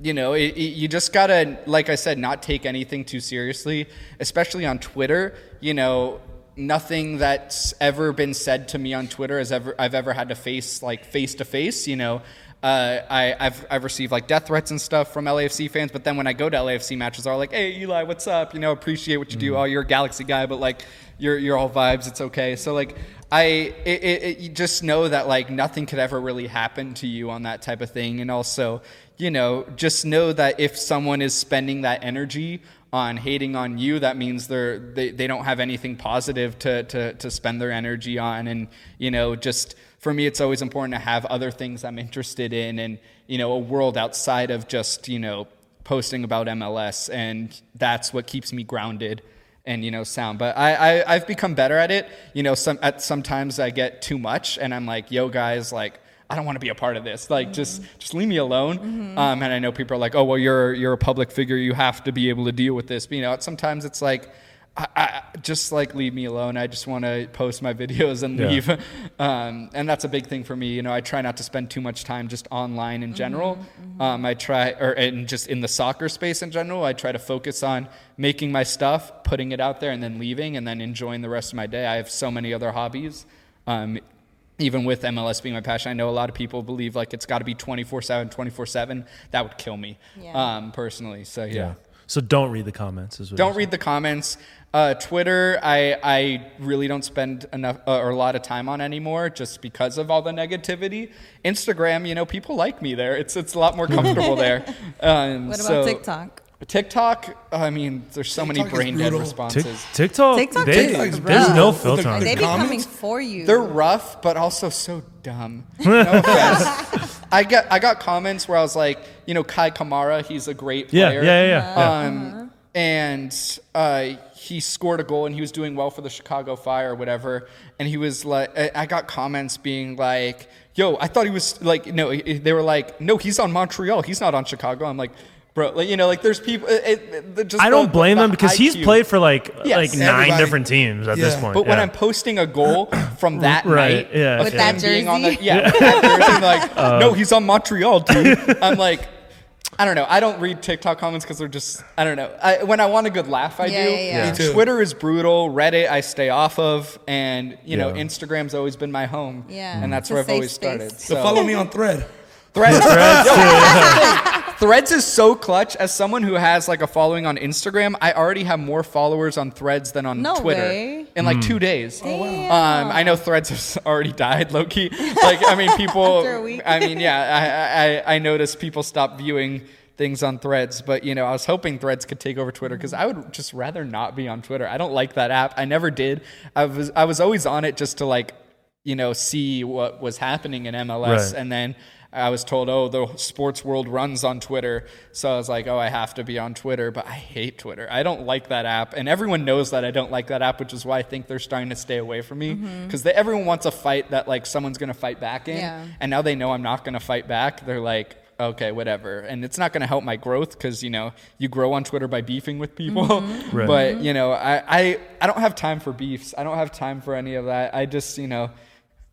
you know, it, it- you just gotta, like I said, not take anything too seriously, especially on Twitter. You know, nothing that's ever been said to me on Twitter has ever I've ever had to face like face to face. You know, uh, I, I've I've received like death threats and stuff from LAFC fans, but then when I go to LAFC matches, they're all like, "Hey, Eli, what's up? You know, appreciate what you do. Oh, you're a Galaxy guy, but like, you're you're all vibes. It's okay." So like. I it, it, it, you just know that like nothing could ever really happen to you on that type of thing, and also you know just know that if someone is spending that energy on hating on you, that means they're they, they don't have anything positive to, to to spend their energy on, and you know just for me it's always important to have other things I'm interested in, and you know a world outside of just you know posting about MLS, and that's what keeps me grounded and you know sound. But I, I i've become better at it. You know some at sometimes i get too much and i'm like yo guys like i don't want to be a part of this like just just leave me alone um, and i know people are like oh well you're you're a public figure you have to be able to deal with this but you know sometimes it's like I, I just like leave me alone. I just want to post my videos and Yeah. leave, um, and that's a big thing for me. You know, I try not to spend too much time just online in general. Um, I try, or and just in the soccer space in general, I try to focus on making my stuff, putting it out there, and then leaving, and then enjoying the rest of my day. I have so many other hobbies. Um, even with MLS being my passion, I know a lot of people believe like it's got to be 24 7, 24 7. That would kill me Yeah. um, personally. So, yeah. yeah so don't read the comments is what Don't read the comments. Uh, Twitter, I, I really don't spend enough uh, or a lot of time on anymore just because of all the negativity. Instagram, you know, people like me there. It's it's a lot more comfortable there. Um, What about so- TikTok? TikTok, I mean, there's so many TikTok is brain dead responses. Tik- TikTok, TikTok they, is TikTok's there's rough. no filter on They it. be coming for you. They're rough, but also so dumb. No offense. I get I got comments where I was like, you know, Kai Kamara, he's a great player. yeah, yeah, yeah. Um, and uh, he scored a goal and he was doing well for the Chicago Fire or whatever. And he was like, I- I got comments being like, "Yo, I thought he was like, no." They were like, "No, he's on Montreal. He's not on Chicago." I'm like, bro, like you know, like there's people. It, it, the- just I the- don't blame the them because he's played for like uh, Yes. like nine Everybody. different teams at this point. But when. I'm posting a goal from that Right, night, yeah. With that him being on the, jersey? yeah, with that jersey, I'm like, uh, no, he's on Montreal, dude. I'm like, I don't know. I don't read TikTok comments because they're just, I don't know. I, when I want a good laugh, I Yeah, do. yeah, yeah. Me. Twitter is brutal. Reddit, I stay off of, and you know, Instagram's always been my home. Yeah. and that's It's where I've always space. started. So So follow me on Thread. Threads. Yo, here's the thing. Threads is so clutch. As someone who has like a following on Instagram, I already have more followers on Threads than on No Twitter way. in like two days. Damn. Um, I know Threads has already died, low key. Like, I mean, people. After a week. I mean, yeah, I, I I noticed people stop viewing things on Threads, but you know, I was hoping Threads could take over Twitter because I would just rather not be on Twitter. I don't like that app. I never did. I was I was always on it just to like, you know, see what was happening in MLS, Right. and then. I was told, oh, the sports world runs on Twitter. So I was like, oh, I have to be on Twitter, but I hate Twitter. I don't like that app. And everyone knows that I don't like that app, which is why I think they're starting to stay away from me. Mm-hmm. Because everyone wants a fight that like someone's going to fight back in. Yeah. And now they know I'm not going to fight back. They're like, okay, whatever. And it's not going to help my growth because, you know, you grow on Twitter by beefing with people. Mm-hmm. Right. But, you know, I, I, I don't have time for beefs. I don't have time for any of that. I just, you know,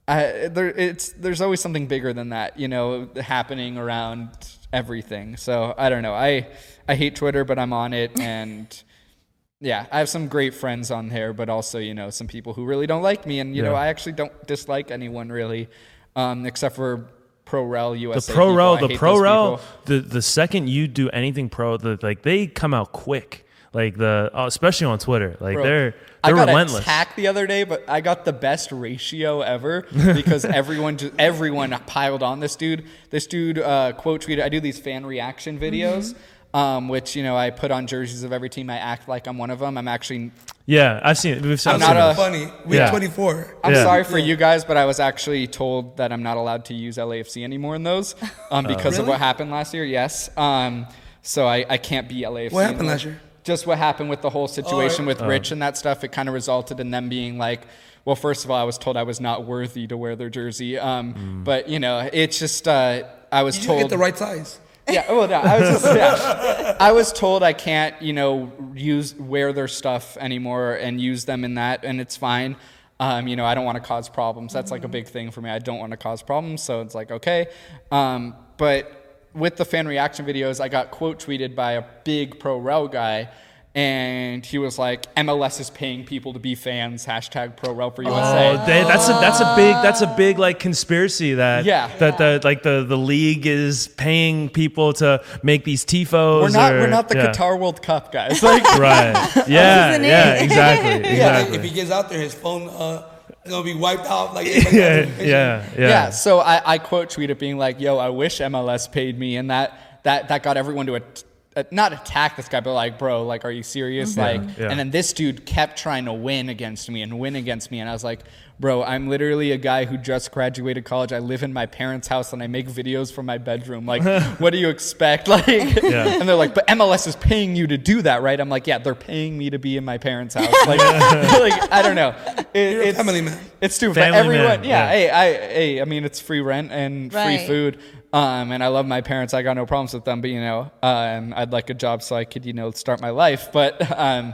I, there, it's there's always something bigger than that, you know, happening around everything. So I don't know. I I hate Twitter, but I'm on it, and yeah, I have some great friends on there, but also you know some people who really don't like me, and you know I actually don't dislike anyone really, um, except for Pro Rel US. the pro rel, the pro rel, the the second you do anything pro, the, like they come out quick. Like the uh, especially on Twitter, like Bro, they're I they're got relentless. attacked the other day, but I got the best ratio ever because everyone just everyone piled on this dude. This dude uh, quote tweeted. I do these fan reaction videos, um, which you know I put on jerseys of every team. I act like I'm one of them. I'm actually. Yeah, I've seen it. We've seen I'm not seen a- it. Funny. Week Yeah. 24. I'm Yeah. sorry for you guys, but I was actually told that I'm not allowed to use LAFC anymore in those um, because of Really? what happened last year. Yes. Um, so I, I can't be LAFC. What happened anymore. last year? Just what happened with the whole situation right. with Rich and that stuff. It kind of resulted in them being like, well, first of all, I was told I was not worthy to wear their jersey. Um, But, you know, it's just, uh, I was You told. get the right size. Yeah, well, no, I was just, yeah. I was told I can't, you know, use wear their stuff anymore and use them in that, and it's fine. Um, you know, I don't want to cause problems. That's like a big thing for me. I don't want to cause problems, so it's like okay. Um, but with the fan reaction videos, I got quote tweeted by a big pro rel guy. And he was like, MLS is paying people to be fans. Hashtag pro rel for USA. Oh, they, that's a that's a big that's a big like conspiracy that Yeah. that the like the the league is paying people to make these tifos. we're not or- we're not the yeah. Qatar World Cup guys. Like, Right. Yeah. yeah. Exactly. Yeah, if he gets out there, his phone uh, gonna be wiped out. Like, yeah, yeah. Yeah. Yeah. So I, I quote tweeted being like, "Yo, I wish MLS paid me," and that that that got everyone to at, uh, not attack this guy, but like, bro, like, are you serious? Like, yeah. and then this dude kept trying to win against me and win against me, and I was like, bro, I'm literally a guy who just graduated college. I live in my parents' house and I make videos from my bedroom. Like, what do you expect? Like, and they're like, but MLS is paying you to do that, right? I'm like, yeah, they're paying me to be in my parents' house. Like, like I don't know. It, You're a it's- family man. It's stupid. Family everyone, man, yeah, yeah. Hey, I, hey, I mean, it's free rent and free food. Um, and I love my parents. I got no problems with them. But you know, um, I'd like a job so I could, you know, start my life. But um,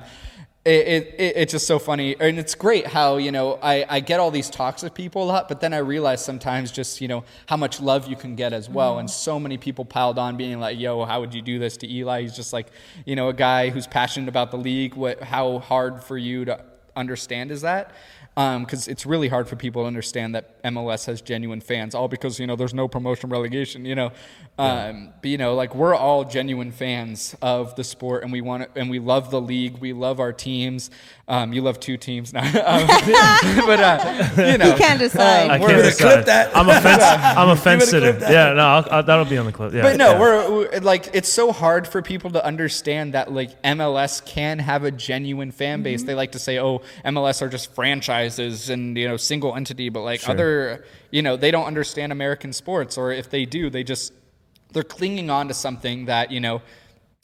it, it, it it's just so funny, and it's great how you know I, I get all these talks with people a lot, but then I realize sometimes just you know how much love you can get as well. And so many people piled on, being like, "Yo, how would you do this to Eli?" He's just like, you know, a guy who's passionate about the league. What? How hard for you to understand is that? Because it's really hard for people to understand that MLS has genuine fans, all because you know there's no promotion relegation, you know. Um, but you know, like we're all genuine fans of the sport, and we want it, and we love the league. We love our teams. Um, you love two teams now, um, but uh, you know, He can't decide. I can't decide. clip that. I'm a fence. I'm a fence sitter. Yeah, no, I'll, I'll, that'll be on the clip. Yeah, But no, yeah. we're, we're like it's so hard for people to understand that like MLS can have a genuine fan base. Mm-hmm. They like to say, "Oh, MLS are just franchises and you know single entity," but like other, you know, they don't understand American sports, or if they do, they just they're clinging on to something that you know,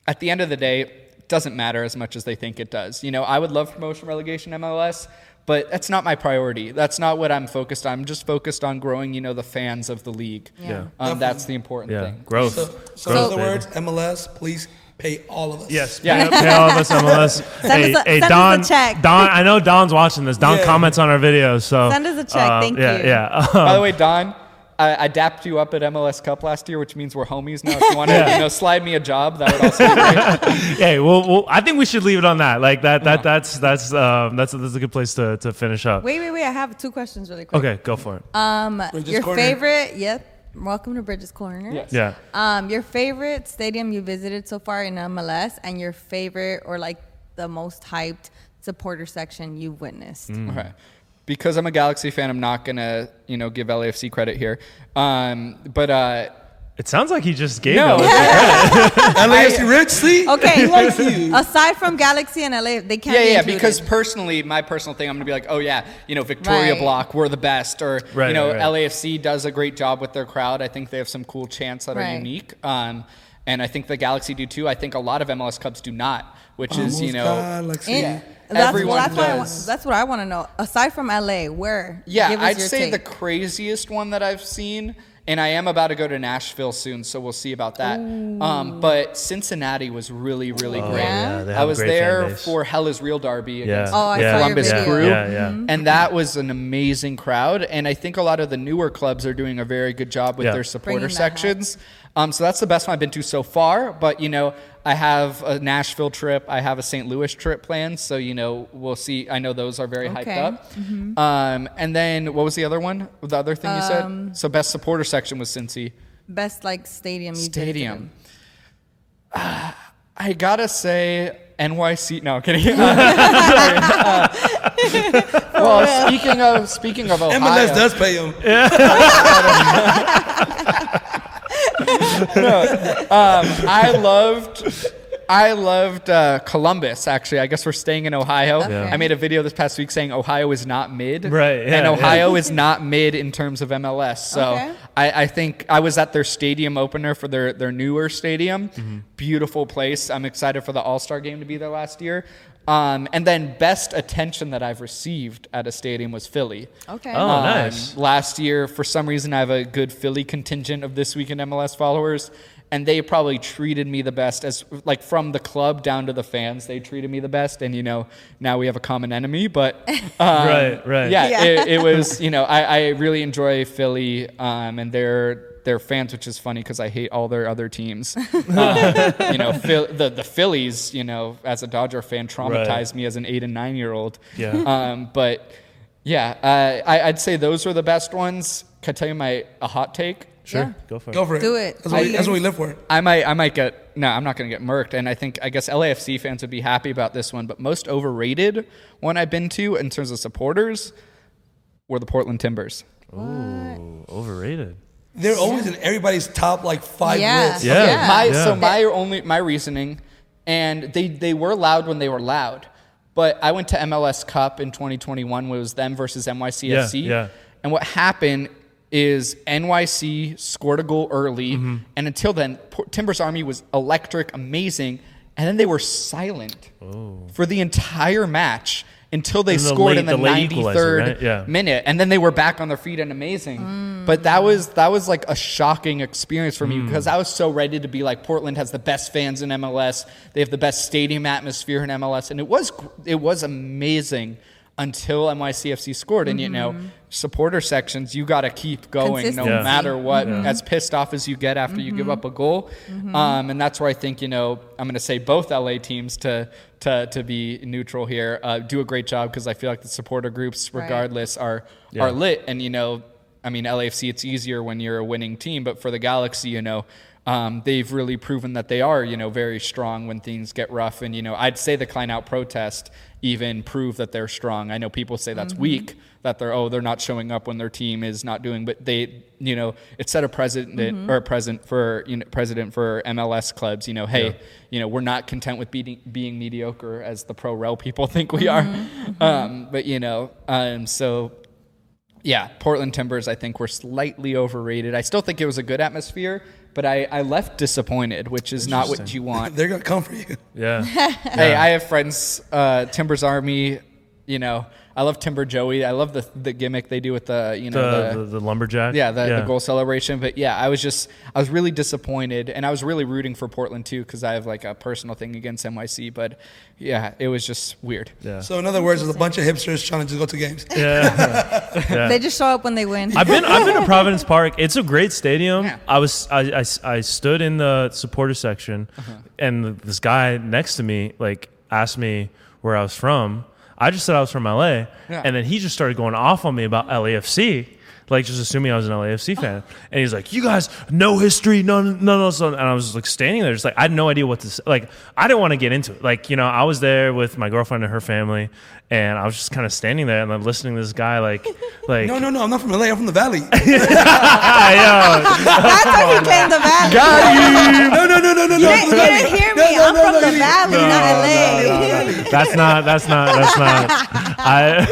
at the end of the day. doesn't matter as much as they think it does. You know, I would love promotion relegation MLS, but that's not my priority. That's not what I'm focused on. I'm just focused on growing, you know, the fans of the league. Yeah. Um, that's the important Yeah, thing. growth. So, so in growth, other baby. words, MLS, please pay all of us. Yes. Yeah. Yeah. Pay all of us MLS. hey, us a- hey, send us a Don. check. Don. I know Don's watching this. Don Yeah. comments on our videos. So Send us a check. uh, Thank yeah, you. Yeah. By the way, Don, I, I dapped you up at MLS Cup last year, which means we're homies now. If you want to, you know, slide me a job, that would also be great. hey, well, well, I think we should leave it on that. Like that. That. That's. That's. Um. That's. That's a good place to to finish up. Wait, wait, wait. I have two questions really quick. Okay. Go for it. Um, Brigitte's your Corner. favorite? Yep. Welcome to Brigitte's Corner. Yes. yeah. Um, your favorite stadium you visited so far in MLS, and your favorite or like the most hyped supporter section you've witnessed. Mm. Okay. Because I'm a Galaxy fan, I'm not gonna, you know, give LAFC credit here. Um, but uh, It sounds like he just gave no, it. LAFC Rich, see? Okay, Thank you. aside from Galaxy and LA, they can't. yeah, be yeah. included. Because personally, my personal thing, I'm gonna be like, oh yeah, you know, Victoria Right. Block, we're the best, or Right, you know, right, right. LAFC does a great job with their crowd. I think they have some cool chants that are unique. Um, and I think the Galaxy do too. I think a lot of MLS clubs do not, which is you know. Galaxy. And that's, well, Everyone that's, what I, wa- does. that's what I want to know. Aside from LA, where? Yeah, Give us I'd your say the craziest one that I've seen, and I am about to go to Nashville soon, so we'll see about that. Um, but Cincinnati was really, really great. yeah? I was great there for Hell is Real Derby against Oh, I yeah. Columbus. Crew. Yeah. And that was an amazing crowd. And I think a lot of the newer clubs are doing a very good job with their supporter Bringing that hype. sections. Um, so that's the best one I've been to so far. But, you know, I have a Nashville trip. I have a St. Louis trip planned. So, you know, we'll see. I know those are very Okay. hyped up. Um, and then what was the other one? The other thing you Um, said? So best supporter section was Cincy. best like stadium you Stadium. I gotta say NYC. No, kidding. Uh, sorry. Uh, well, speaking of speaking of Ohio, MLS does pay him. I loved. I loved uh, Columbus. Actually, I guess we're staying in Ohio. Yeah. I made a video this past week saying Ohio is not mid, Right, yeah, and yeah. Ohio is not mid in terms of MLS. So Okay. I, I think I was at their stadium opener for their their newer stadium. Mm-hmm. Beautiful place. I'm excited for the All Star game to be there last year. Um, and then best attention that I've received at a stadium was Philly. Okay. Oh, Um, nice. Last year, for some reason, I have a good Philly contingent of This Week in MLS followers, and they probably treated me the best as like from the club down to the fans. They treated me the best, and you know now we have a common enemy, but um, Right, right. yeah, Yeah. It, it was you know I, I really enjoy Philly um, and their their fans, which is funny because I hate all their other teams. Um, you know, Phil, the the Phillies, you know, as a Dodger fan, traumatized me as an eight and nine year old. Yeah. Um, but yeah, uh, I, I'd say those were the best ones. Can I tell you my a hot take? Sure. Yeah. Go for it. Go for it. Do it. That's what, we, that's what we live for. I might I might get no, I'm not going to get murked, and I think I guess LAFC fans would be happy about this one. But most overrated one I've been to in terms of supporters were the Portland Timbers. Ooh, overrated. They're always in everybody's top like five Yeah. lists. Yeah. Yeah. My Yeah. so my only my reasoning, and they they were loud when they were loud, but I went to MLS Cup in 2021 when it was them versus NYCFC, Yeah, yeah. and what happened is NYC scored a goal early, Mm-hmm. and until then, Por- Timbers Army was electric, amazing, and then they were silent for the entire match. Until they the scored late- in the, the 93rd right? Yeah. minute, and then they were back on their feet and amazing. Mm. But that was that was like a shocking experience for me mm. because I was so ready to be like Portland has the best fans in MLS. They have the best stadium atmosphere in MLS, and it was it was amazing until NYCFC scored. And you know, mm-hmm. Supporter sections, you got to keep going no Yeah. matter what. As pissed off as you get after you give up a goal, um, and that's where I think you know I'm going to say both LA teams to to to be neutral here uh, do a great job because I feel like the supporter groups, Right. regardless, are Yeah. are lit. And you know, I mean, LAFC, it's easier when you're a winning team, but for the Galaxy, you know. Um, they've really proven that they are, you know, very strong when things get rough. And, you know, I'd say the Klein out protest even prove that they're strong. I know people say that's weak, that they're, oh, they're not showing up when their team is not doing, but they, you know, it set a precedent or a present for, you know, president for MLS clubs, you know, hey, you know, we're not content with being, being mediocre as the pro rel people think we are. Um, but, you know, um, so yeah, Portland Timbers, I think, were slightly overrated. I still think it was a good atmosphere, but I, I left disappointed, which is not what you want. They're gonna come for you. Yeah. Hey, I have friends, uh, Timbers Army. You know, I love Timber Joey. I love the the gimmick they do with the you know The, the, the, the lumberjack. yeah the, the goal celebration. But yeah, I was just I was really disappointed, and I was really rooting for Portland too because I have like a personal thing against NYC. But yeah, it was just weird. Yeah. So in other words, there's a bunch of hipsters trying to just go to games. Yeah. Yeah. They just show up when they win. I've been I've been to Providence Park. It's a great stadium. Yeah. I was I, I, I stood in the supporter section, uh-huh. and this guy next to me like asked me where I was from. I just said I was from LA, Yeah. and then he just started going off on me about LAFC. Like just assuming I was an LAFC fan, and he's like, "You guys, no history, none, none of this." And I was just like standing there, just like I had no idea what to say. Like I didn't want to get into it. Like you know, I was there with my girlfriend and her family, and I was just kind of standing there and I'm listening to this guy like, like No, no, no. I'm not from LA. I'm from the Valley. Ah, yo, That's how he claimed the valley. Got no, no, no, no, no, You no. didn't, you didn't hear me. I'm from the valley, not LA. That's not. That's not. That's not. I.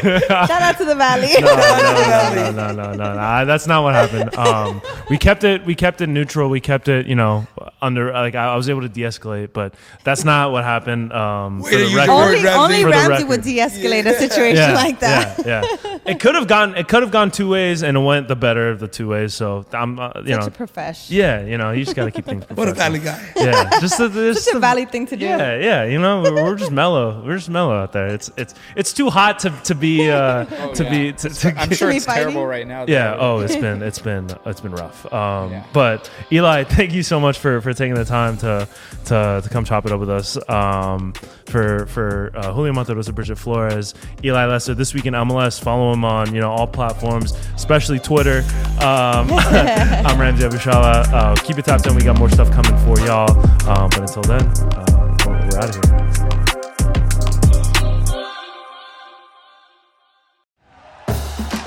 Shout out to the valley. no, no, no, no, no, no. I, that's not what happened. Um, we kept it. We kept it neutral. We kept it. You know, under. Like I, I was able to de-escalate, but that's not what happened. Um, Way for the record. your only Ramsey. only For the Ramsey record. would de-escalate a situation yeah, like that. Yeah, yeah. It could have gone. It could have gone two ways, and it went the better of the two ways. So I'm. Uh, you Such know. a profesh. Yeah, you know, you just got to keep things. What a professional. Valley guy. Yeah, just the, just Such a the- valley thing to do. Yeah, yeah, you know, we're, we're just mellow. We're just mellow out there. It's it's it's too hot to to be uh Oh, to yeah. be to, to I'm sure we it's fighting? terrible right now. yeah. Oh, it's been it's been it's been rough. Um, Yeah. but Eli, thank you so much for for taking the time to to to come chop it up with us. Um, for for uh, Julio Monterroza, Brigitte Flores, Eli Lesser. This week in MLS. Follow him on you know all platforms, especially Twitter. Um, I'm Ramsey Abushahla. Uh, keep it tapped in. We got more stuff coming for y'all. Um, but until then, uh, we're out of here.